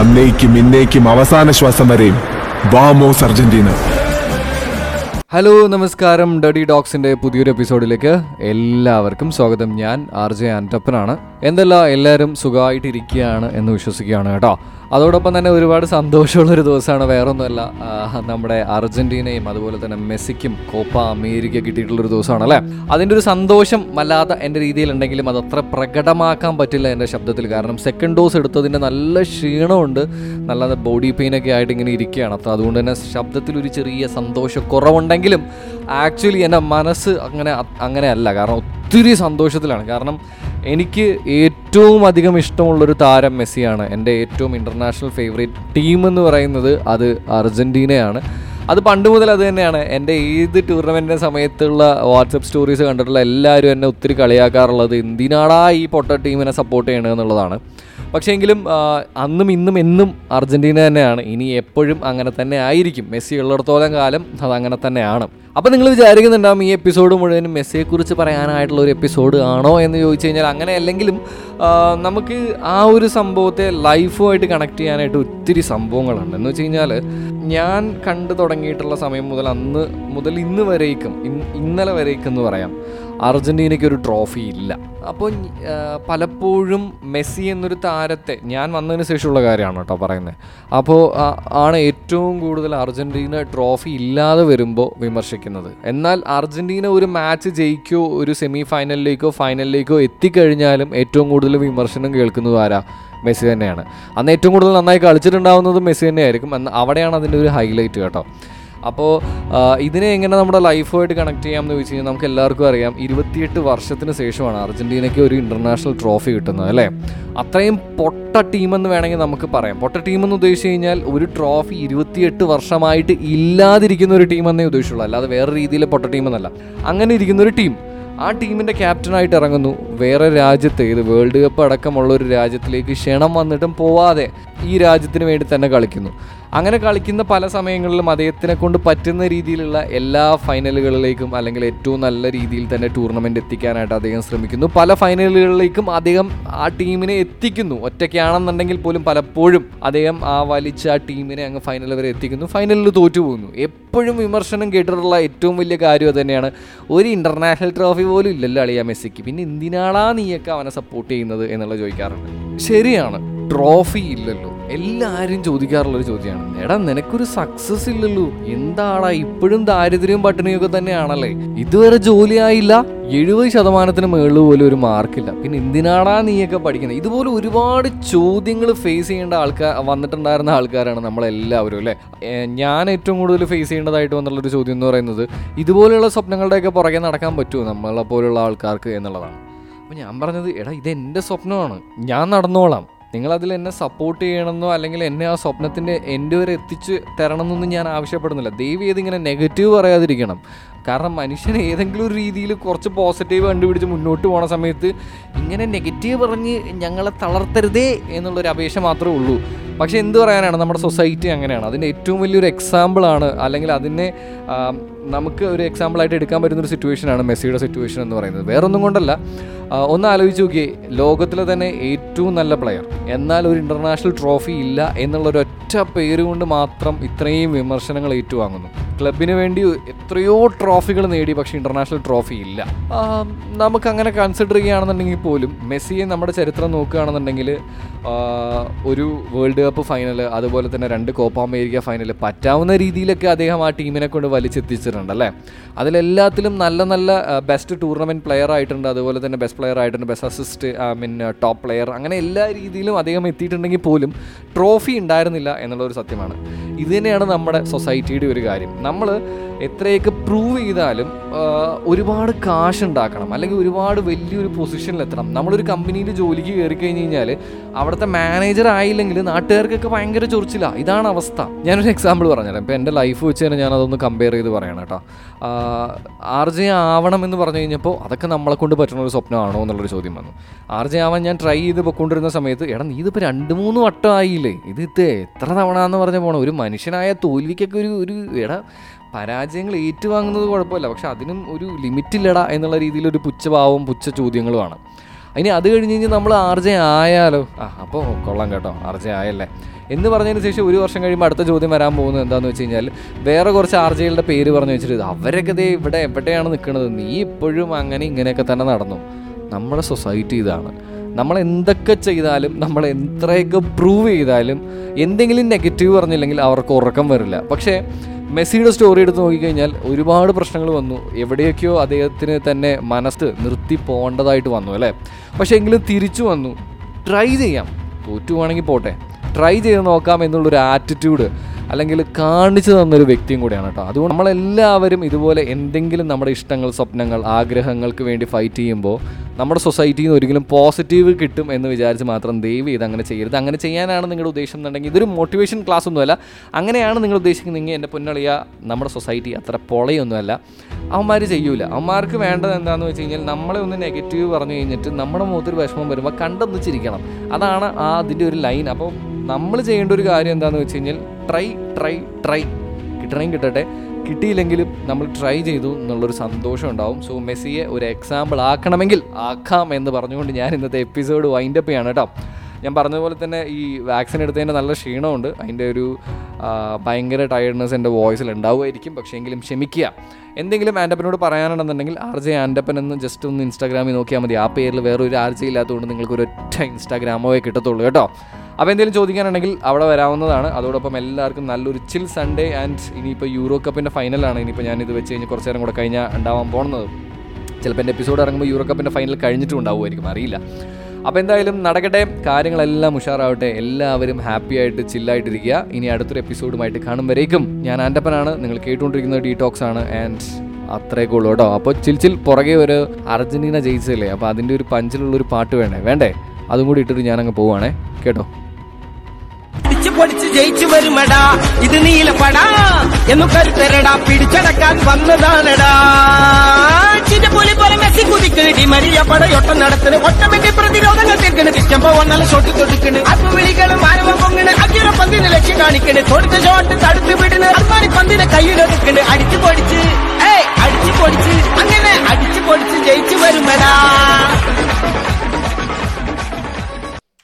അന്നേക്കും ഇന്നേക്കും അവസാന ശ്വാസം വരെയും വാമോസ് അർജന്റീന. ഹലോ നമസ്കാരം. ഡഡി ഡോക്സിന്റെ പുതിയൊരു എപ്പിസോഡിലേക്ക് എല്ലാവർക്കും സ്വാഗതം. ഞാൻ ആർ ജെ ആന്റപ്പനാണ് എന്തല്ല എല്ലാവരും സുഖമായിട്ടിരിക്കുകയാണ് എന്ന് വിശ്വസിക്കുകയാണ് കേട്ടോ. അതോടൊപ്പം തന്നെ ഒരുപാട് സന്തോഷമുള്ളൊരു ദിവസമാണ്. വേറൊന്നുമല്ല നമ്മുടെ അർജന്റീനയും അതുപോലെ തന്നെ മെസ്സിക്കും കോപ്പ അമേരിക്ക കിട്ടിയിട്ടുള്ളൊരു ദിവസമാണ് അല്ലേ അതിന്റെ ഒരു സന്തോഷം വല്ലാതെ എന്റെ രീതിയിലുണ്ടെങ്കിലും അത് അത്ര പ്രകടമാക്കാൻ പറ്റില്ല എന്റെ ശബ്ദത്തിൽ. കാരണം സെക്കൻഡ് ഡോസ് എടുത്തതിന്റെ നല്ല ക്ഷീണമുണ്ട്. നല്ല ബോഡി പെയിനൊക്കെ ആയിട്ട് ഇങ്ങനെ ഇരിക്കുകയാണ്. അപ്പോൾ അതുകൊണ്ട് തന്നെ ശബ്ദത്തിൽ ഒരു ചെറിയ സന്തോഷക്കുറവുണ്ടെങ്കിലും ആക്ച്വലി എന്റെ മനസ്സ് അങ്ങനെ അങ്ങനെയല്ല. കാരണം ഒത്തിരി സന്തോഷത്തിലാണ്. കാരണം എനിക്ക് ഏറ്റവും അധികം ഇഷ്ടമുള്ളൊരു താരം മെസ്സിയാണ്. എന്റെ ഏറ്റവും ഇന്റർനാഷണൽ ഫേവറേറ്റ് ടീം എന്ന് പറയുന്നത് അത് അർജന്റീനയാണ് അത് പണ്ട് മുതൽ അത് തന്നെയാണ്. എന്റെ ഏത് ടൂർണമെന്റിന്റെ സമയത്തുള്ള വാട്സപ്പ് സ്റ്റോറീസ് കണ്ടിട്ടുള്ള എല്ലാവരും എന്നെ ഒത്തിരി കളിയാക്കാറുള്ളത് എന്തിനാടാ ഈ പൊട്ട ടീമിനെ സപ്പോർട്ട് ചെയ്യണത് എന്നുള്ളതാണ്. പക്ഷേ എങ്കിലും അന്നും ഇന്നും എന്നും അർജന്റീന തന്നെയാണ്. ഇനി എപ്പോഴും അങ്ങനെ തന്നെ ആയിരിക്കും. മെസ്സി ഉള്ളിടത്തോളം കാലം അത് അങ്ങനെ തന്നെയാണ്. അപ്പോൾ നിങ്ങൾ വിചാരിക്കുന്നുണ്ടാവും ഈ എപ്പിസോഡ് മുഴുവനും മെസ്സിയെക്കുറിച്ച് പറയാനായിട്ടുള്ള ഒരു എപ്പിസോഡ് ആണോ എന്ന് ചോദിച്ചു കഴിഞ്ഞാൽ അങ്ങനെ അല്ലെങ്കിലും നമുക്ക് ആ ഒരു സംഭവത്തെ ലൈഫുമായിട്ട് കണക്ട് ചെയ്യാനായിട്ട് ഒത്തിരി സംഭവങ്ങളുണ്ട്. എന്ന് വെച്ച് കഴിഞ്ഞാൽ ഞാൻ കണ്ടു തുടങ്ങിയിട്ടുള്ള സമയം മുതൽ അന്ന് മുതൽ ഇന്ന് വരേക്കും ഇന്നലെ വരേക്കും എന്ന് പറയാം അർജന്റീനയ്ക്ക് ഒരു ട്രോഫി ഇല്ല. അപ്പോൾ പലപ്പോഴും മെസ്സി എന്നൊരു താരത്തെ ഞാൻ വന്നതിന് ശേഷമുള്ള കാര്യമാണ് കേട്ടോ പറയുന്നത്. അപ്പോൾ ആണ് ഏറ്റവും കൂടുതൽ അർജന്റീന ട്രോഫി ഇല്ലാതെ വരുമ്പോൾ വിമർശിക്കുന്നത്. എന്നാൽ അർജന്റീന ഒരു മാച്ച് ജയിക്കോ ഒരു സെമി ഫൈനലിലേക്കോ ഫൈനലിലേക്കോ എത്തിക്കഴിഞ്ഞാലും ഏറ്റവും കൂടുതൽ വിമർശനം കേൾക്കുന്നത് ആരാ? മെസ്സി തന്നെയാണ്. അന്ന് ഏറ്റവും കൂടുതൽ നന്നായി കളിച്ചിട്ടുണ്ടാവുന്നത് മെസ്സി തന്നെയായിരിക്കും. അവിടെയാണ് അതിന്റെ ഒരു ഹൈലൈറ്റ് കേട്ടോ. അപ്പോൾ ഇതിനെ എങ്ങനെ നമ്മുടെ ലൈഫുമായിട്ട് കണക്ട് ചെയ്യാമെന്ന് ചോദിച്ചു കഴിഞ്ഞാൽ നമുക്ക് എല്ലാവർക്കും അറിയാം. ഇരുപത്തിയെട്ട് വർഷത്തിന് ശേഷമാണ് അർജന്റീനയ്ക്ക് ഒരു ഇന്റർനാഷണൽ ട്രോഫി കിട്ടുന്നത് അല്ലേ? അത്രയും പൊട്ട ടീമെന്ന് വേണമെങ്കിൽ നമുക്ക് പറയാം. പൊട്ട ടീമെന്ന് ഉദ്ദേശിച്ച് കഴിഞ്ഞാൽ ഒരു ട്രോഫി ഇരുപത്തിയെട്ട് വർഷമായിട്ട് ഇല്ലാതിരിക്കുന്ന ഒരു ടീമെന്നേ ഉദ്ദേശിച്ചുള്ളൂ. അല്ലാതെ വേറെ രീതിയിൽ പൊട്ട ടീമെന്നല്ല. അങ്ങനെ ഇരിക്കുന്ന ഒരു ടീം. ആ ടീമിന്റെ ക്യാപ്റ്റനായിട്ട് ഇറങ്ങുന്നു. വേറെ രാജ്യത്ത് ഇത് വേൾഡ് കപ്പ് അടക്കമുള്ള ഒരു രാജ്യത്തിലേക്ക് ക്ഷണം വന്നിട്ടും പോവാതെ ഈ രാജ്യത്തിന് വേണ്ടി തന്നെ കളിക്കുന്നു. അങ്ങനെ കളിക്കുന്ന പല സമയങ്ങളിലും അദ്ദേഹത്തിനെ കൊണ്ട് പറ്റുന്ന രീതിയിലുള്ള എല്ലാ ഫൈനലുകളിലേക്കും അല്ലെങ്കിൽ ഏറ്റവും നല്ല രീതിയിൽ തന്നെ ടൂർണമെന്റ് എത്തിക്കാനായിട്ട് അദ്ദേഹം ശ്രമിക്കുന്നു. പല ഫൈനലുകളിലേക്കും അദ്ദേഹം ആ ടീമിനെ എത്തിക്കുന്നു. ഒറ്റയ്ക്കാണെന്നുണ്ടെങ്കിൽ പോലും പലപ്പോഴും അദ്ദേഹം ആ വലിച്ച ആ ടീമിനെ അങ്ങ് ഫൈനൽ വരെ എത്തിക്കുന്നു. ഫൈനലിൽ തോറ്റു പോകുന്നു എപ്പോഴും വിമർശനം കേട്ടിട്ടുള്ള ഏറ്റവും വലിയ കാര്യം തന്നെയാണ് ഒരു ഇന്റർനാഷണൽ ട്രോഫി പോലും ഇല്ലല്ലോ അളിയാ മെസ്സിക്ക്. പിന്നെ എന്തിനാളാ നീയൊക്കെ അവനെ സപ്പോർട്ട് ചെയ്യുന്നത് എന്നുള്ള ചോദിക്കാറുണ്ട്. ശരിയാണ്. ട്രോഫി ഇല്ലല്ലോ. എല്ലാവരും ചോദിക്കാറുള്ള ഒരു ചോദ്യമാണ് എടാ നിനക്കൊരു സക്സസ് ഇല്ലല്ലോ. എന്താടാ ഇപ്പോഴും ദാരിദ്ര്യവും പട്ടിണിയൊക്കെ തന്നെയാണല്ലേ? ഇതുവരെ ജോലിയായില്ല. എഴുപത് ശതമാനത്തിന് മുകളിൽ പോലും ഒരു മാർക്കില്ല. പിന്നെ എന്തിനാടാ നീയൊക്കെ പഠിക്കുന്നത് ഇതുപോലെ ഒരുപാട് ചോദ്യങ്ങൾ ഫേസ് ചെയ്യേണ്ട ആൾക്കാർ വന്നിട്ടുണ്ടായിരുന്ന ആൾക്കാരാണ് നമ്മളെല്ലാവരും അല്ലേ? ഞാൻ ഏറ്റവും കൂടുതൽ ഫേസ് ചെയ്യേണ്ടതായിട്ട് വന്നുള്ളൊരു ചോദ്യം എന്ന് പറയുന്നത് ഇതുപോലെയുള്ള സ്വപ്നങ്ങളുടെയൊക്കെ പുറകെ നടക്കാൻ പറ്റുമോ നമ്മളെ പോലുള്ള ആൾക്കാർക്ക് എന്നുള്ളതാണ്. അപ്പോൾ ഞാൻ പറഞ്ഞത് എടാ ഇത് എന്റെ സ്വപ്നമാണ്. ഞാൻ നടന്നോളാം. നിങ്ങളതിൽ എന്നെ സപ്പോർട്ട് ചെയ്യണമെന്നോ അല്ലെങ്കിൽ എന്നെ ആ സ്വപ്നത്തിന്റെ എന്റെ വരെ എത്തിച്ച് തരണമെന്നൊന്നും ഞാൻ ആവശ്യപ്പെടുന്നില്ല. ദൈവം ചെയ്ത് ഇങ്ങനെ നെഗറ്റീവ് പറയാതിരിക്കണം. കാരണം മനുഷ്യൻ ഏതെങ്കിലും ഒരു രീതിയിൽ കുറച്ച് പോസിറ്റീവ് കണ്ടുപിടിച്ച് മുന്നോട്ട് പോണ സമയത്ത് ഇങ്ങനെ നെഗറ്റീവ് പറഞ്ഞ് ഞങ്ങളെ തളർത്തരുതേ എന്നുള്ളൊരു അപേക്ഷ മാത്രമേ ഉള്ളൂ. പക്ഷേ എന്ത് പറയാനാണ്? നമ്മുടെ സൊസൈറ്റി അങ്ങനെയാണ്. അതിന്റെ ഏറ്റവും വലിയൊരു എക്സാമ്പിളാണ് അല്ലെങ്കിൽ അതിനെ നമുക്ക് ഒരു എക്സാമ്പിളായിട്ട് എടുക്കാൻ പറ്റുന്ന ഒരു സിറ്റുവേഷനാണ് മെസ്സിയുടെ സിറ്റുവേഷൻ എന്ന് പറയുന്നത്. വേറൊന്നും കൊണ്ടല്ല. ഒന്ന് ആലോചിച്ച് നോക്കിയേ ലോകത്തിലെ തന്നെ ഏറ്റവും നല്ല പ്ലെയർ എന്നാൽ ഒരു ഇന്റർനാഷണൽ ട്രോഫി ഇല്ല എന്നുള്ള ഒരു ഒറ്റ പേര് കൊണ്ട് മാത്രം ഇത്രയും വിമർശനങ്ങൾ ഏറ്റുവാങ്ങുന്നു. ക്ലബിന് വേണ്ടി എത്രയോ ട്രോഫികൾ നേടി പക്ഷേ ഇന്റർനാഷണൽ ട്രോഫി ഇല്ല. നമുക്ക് നമുക്കങ്ങനെ കൺസിഡർ ചെയ്യുകയാണെന്നുണ്ടെങ്കിൽ പോലും മെസ്സിയെ നമ്മുടെ ചരിത്രം നോക്കുകയാണെന്നുണ്ടെങ്കിൽ ഒരു വേൾഡ് കപ്പ് ഫൈനൽ അതുപോലെ തന്നെ രണ്ട് കോപ്പ അമേരിക്ക ഫൈനൽ പറ്റാവുന്ന രീതിയിലൊക്കെ അദ്ദേഹം ആ ടീമിനെ കൊണ്ട് വലിച്ചെത്തിച്ചിട്ടുണ്ട് അല്ലേ? അതിലെല്ലാത്തിലും നല്ല നല്ല ബെസ്റ്റ് ടൂർണമെന്റ് പ്ലെയർ ആയിട്ടുണ്ട്. അതുപോലെ തന്നെ ബെസ്റ്റ് പ്ലെയർ ആയിട്ടുണ്ട് best assist I mean top player അങ്ങനെ എല്ലാ രീതിയിലും അദ്ദേഹം എത്തിയിട്ടുണ്ടെങ്കിൽ പോലും ട്രോഫി ഉണ്ടായിരുന്നില്ല എന്നുള്ളൊരു സത്യമാണ്. ഇത് തന്നെയാണ് നമ്മുടെ സൊസൈറ്റിയുടെ ഒരു കാര്യം. നമ്മൾ എത്രയൊക്കെ പ്രൂവ് ചെയ്താലും ഒരുപാട് കാശ് ഉണ്ടാക്കണം അല്ലെങ്കിൽ ഒരുപാട് വലിയൊരു പൊസിഷനിലെത്തണം നമ്മളൊരു കമ്പനിയിൽ ജോലിക്ക് കയറി കഴിഞ്ഞ് കഴിഞ്ഞാൽ അവിടുത്തെ മാനേജർ ആയില്ലെങ്കിൽ നാട്ടുകാർക്കൊക്കെ ഭയങ്കര ചൊറിച്ചില്ല ഇതാണ് അവസ്ഥ. ഞാനൊരു എക്സാമ്പിൾ പറഞ്ഞുതരാം. ഇപ്പോൾ എന്റെ ലൈഫ് വെച്ച് തന്നെ ഞാൻ അതൊന്ന് കമ്പയർ ചെയ്ത് പറയണം കേട്ടോ. ആർ ജെ ആവണം എന്ന് പറഞ്ഞു കഴിഞ്ഞപ്പോൾ അതൊക്കെ നമ്മളെ കൊണ്ട് പറ്റുന്ന ഒരു സ്വപ്നമാണോ എന്നുള്ളൊരു ചോദ്യം വന്നു. ആർ ജെ ആവാൻ ഞാൻ ട്രൈ ചെയ്ത് പൊക്കൊണ്ടിരുന്ന സമയത്ത് എടാ നീ ഇതിപ്പോൾ രണ്ട് മൂന്ന് വട്ടം ആയില്ലേ? ഇത് ഇത് എത്ര തവണ എന്ന് പറഞ്ഞ പോണം? ഒരു മനുഷ്യനായ തോൽവിക്കൊക്കെ ഒരു ഒരു എടാ പരാജയങ്ങൾ ഏറ്റുവാങ്ങുന്നത് കുഴപ്പമില്ല. പക്ഷെ അതിനും ഒരു ലിമിറ്റില്ലടാ എന്നുള്ള രീതിയിൽ ഒരു പുച്ഛഭാവവും പുച്ഛ ചോദ്യങ്ങളുമാണ് ഇനി അത് കഴിഞ്ഞ് കഴിഞ്ഞ് നമ്മൾ ആർജെ ആയാലോ? ആ അപ്പോൾ കൊള്ളാം കേട്ടോ ആർജെ ആയല്ലേ. എന്ന് പറഞ്ഞതിന് ശേഷം ഒരു വർഷം കഴിയുമ്പോൾ അടുത്ത ചോദ്യം വരാൻ പോകുന്നത് എന്താണെന്ന് വെച്ച് കഴിഞ്ഞാൽ വേറെ കുറച്ച് ആർ ജെകളുടെ പേര് പറഞ്ഞു വെച്ചിട്ട് അവരൊക്കെ ദേ ഇവിടെ എവിടെയാണ് നിൽക്കുന്നത്? നീ ഇപ്പോഴും അങ്ങനെ ഇങ്ങനെയൊക്കെ തന്നെ നടന്നു. നമ്മുടെ സൊസൈറ്റി ഇതാണ്. നമ്മൾ എന്തൊക്കെ ചെയ്താലും നമ്മൾ എത്രയൊക്കെ പ്രൂവ് ചെയ്താലും എന്തെങ്കിലും നെഗറ്റീവ് പറഞ്ഞില്ലെങ്കിൽ അവർക്ക് ഉറക്കം വരില്ല. പക്ഷേ മെസ്സിയുടെ സ്റ്റോറി എടുത്ത് നോക്കിക്കഴിഞ്ഞാൽ ഒരുപാട് പ്രശ്നങ്ങൾ വന്നു. എവിടെയൊക്കെയോ അദ്ദേഹത്തിന് തന്നെ മനസ്സ് നിർത്തി പോകേണ്ടതായിട്ട് വന്നു അല്ലേ? പക്ഷെ എങ്കിലും തിരിച്ചു വന്നു. ട്രൈ ചെയ്യാം. തോറ്റുവാണെങ്കിൽ പോട്ടെ. ട്രൈ ചെയ്ത് നോക്കാം എന്നുള്ളൊരു ആറ്റിറ്റ്യൂഡ് അല്ലെങ്കിൽ കാണിച്ചു തന്നൊരു വ്യക്തിയും കൂടിയാണ് കേട്ടോ. അതുകൊണ്ട് നമ്മളെല്ലാവരും ഇതുപോലെ എന്തെങ്കിലും നമ്മുടെ ഇഷ്ടങ്ങൾ സ്വപ്നങ്ങൾ ആഗ്രഹങ്ങൾക്ക് വേണ്ടി ഫൈറ്റ് ചെയ്യുമ്പോൾ നമ്മുടെ സൊസൈറ്റിയിൽ നിന്ന് ഒരിക്കലും പോസിറ്റീവ് കിട്ടും എന്ന് വിചാരിച്ച് മാത്രം ദയവ് ചെയ്ത് അങ്ങനെ ചെയ്യരുത്. അങ്ങനെ ചെയ്യാനാണ് നിങ്ങളുടെ ഉദ്ദേശം എന്നുണ്ടെങ്കിൽ ഇതൊരു മോട്ടിവേഷൻ ക്ലാസ് ഒന്നുമല്ല. അങ്ങനെയാണ് നിങ്ങൾ ഉദ്ദേശിക്കുന്നതെങ്കിൽ എന്റെ പൊന്നളിയ. നമ്മുടെ സൊസൈറ്റി അത്ര പൊളയൊന്നുമല്ല. അവന്മാർ ചെയ്യൂല. അവന്മാർക്ക് വേണ്ടത് എന്താണെന്ന് വെച്ച് കഴിഞ്ഞാൽ നമ്മളെ ഒന്ന് നെഗറ്റീവ് പറഞ്ഞു കഴിഞ്ഞിട്ട് നമ്മുടെ മുഖത്തൊരു വിഷമം വരുമ്പോൾ കണ്ടെന്ന് ചിരിക്കണം അതാണ് ആ അതിന്റെ ഒരു ലൈൻ അപ്പോൾ നമ്മൾ ചെയ്യേണ്ട ഒരു കാര്യം എന്താണെന്ന് വെച്ച് കഴിഞ്ഞാൽ ട്രൈ ട്രൈ ട്രൈ കിട്ടണമെങ്കിൽ കിട്ടട്ടെ. കിട്ടിയില്ലെങ്കിലും നമ്മൾ ട്രൈ ചെയ്തു എന്നുള്ളൊരു സന്തോഷം ഉണ്ടാവും. സോ മെസ്സിയെ ഒരു എക്സാമ്പിൾ ആക്കണമെങ്കിൽ ആക്കാം എന്ന് പറഞ്ഞുകൊണ്ട് ഞാൻ ഇന്നത്തെ എപ്പിസോഡ് വൈൻഡപ്പ് ചെയ്യാണ് കേട്ടോ. ഞാൻ പറഞ്ഞതുപോലെ തന്നെ ഈ വാക്സിൻ എടുത്തതിന്റെ നല്ല ക്ഷീണമുണ്ട്. അതിന്റെ ഒരു ഭയങ്കര ടയർഡ്നെസ് എന്റെ വോയിസിൽ ഉണ്ടാവുമായിരിക്കും. പക്ഷേ എങ്കിലും ക്ഷമിക്കുക. എന്തെങ്കിലും ആൻഡപ്പനോട് പറയാനുണ്ടെന്നുണ്ടെങ്കിൽ ആർ ജെ ആന്റപ്പൻ എന്ന് ജസ്റ്റ് ഒന്ന് ഇൻസ്റ്റാഗ്രാമിൽ നോക്കിയാൽ മതി. ആ പേരിൽ വേറൊരു ആർ ജെ ഇല്ലാത്തതുകൊണ്ട് നിങ്ങൾക്ക് ഒരൊറ്റ ഒറ്റ ഇൻസ്റ്റാഗ്രാമോയെ കിട്ടത്തുള്ളൂ കേട്ടോ. അപ്പോൾ എന്തെങ്കിലും ചോദിക്കാനുണ്ടെങ്കിൽ അവിടെ വരാവുന്നതാണ്. അതോടൊപ്പം എല്ലാവർക്കും നല്ലൊരു ചിൽ സൺഡേ ആൻഡ് ഇനിയിപ്പോൾ യൂറോ കപ്പിന്റെ ഫൈനലാണ് ഇനിയിപ്പോൾ ഞാൻ ഇത് വെച്ച് കഴിഞ്ഞ് കുറച്ച് നേരം കൂടെ കഴിഞ്ഞാൽ ഉണ്ടാവാൻ പോകുന്നത്. ചിലപ്പോൾ എന്റെ എപ്പിസോഡ് ഇറങ്ങുമ്പോൾ യൂറോ കപ്പിന്റെ ഫൈനൽ കഴിഞ്ഞിട്ടും ഉണ്ടാവുമായിരിക്കും. അറിയില്ല. അപ്പോൾ എന്തായാലും നടക്കട്ടെ. കാര്യങ്ങളെല്ലാം ഉഷാറാവട്ടെ. എല്ലാവരും ഹാപ്പി ആയിട്ട് ചില്ലായിട്ടിരിക്കുക ഇനി അടുത്തൊരു എപ്പിസോഡുമായിട്ട് കാണും വരേക്കും ഞാൻ ആന്റപ്പനാണ് നിങ്ങൾ കേട്ടുകൊണ്ടിരിക്കുന്നത് ഡീടോക്സ് ആണ്. ആൻഡ് അത്രയൊക്കെ ഉള്ളൂ കേട്ടോ. അപ്പോൾ ചിൽ ചിൽ പുറകെ ഒരു അർജന്റീന ജയിച്ചല്ലേ അപ്പോൾ അതിന്റെ ഒരു പഞ്ചിലുള്ളൊരു പാട്ട് വേണേ വേണ്ടേ? അതും കൂടി ഇട്ടിട്ട് ഞാനങ്ങ് പോവാണേ. കേട്ടോ? പൊടിച്ച് ജയിച്ചു വരുമടാ. ഇത് നീലപ്പടാ എന്നു കരുത്തരടാ. പിടിച്ചടക്കാൻ വന്നതാണടാ. പോലെ പോലെ മെസ്സി കുതിക്കണി. മരിയ പടയൊട്ടം നടത്തണ്. ഒട്ടമിന്റെ പ്രതിരോധങ്ങൾ തീർക്കണ്. തിരിക്കുമ്പോ ഒന്നല ഷോട്ട് തൊടുക്കണ് അത് വിളികളും ആരവ പൊങ്ങണ്. അഗ്യൂര പന്തിന് ലക്ഷ്യം കാണിക്കണ്. തൊടുത്ത ഷോട്ട് തടുത്ത് വിടണ്. അമ്മാരി പന്തിനെ കയ്യിലൊതുക്കണ് അടിച്ചു പൊടിച്ച്. ഏയ് അടിച്ചു പൊടിച്ച്. അങ്ങനെ അടിച്ചു പൊടിച്ച് ജയിച്ചു വരുമടാ.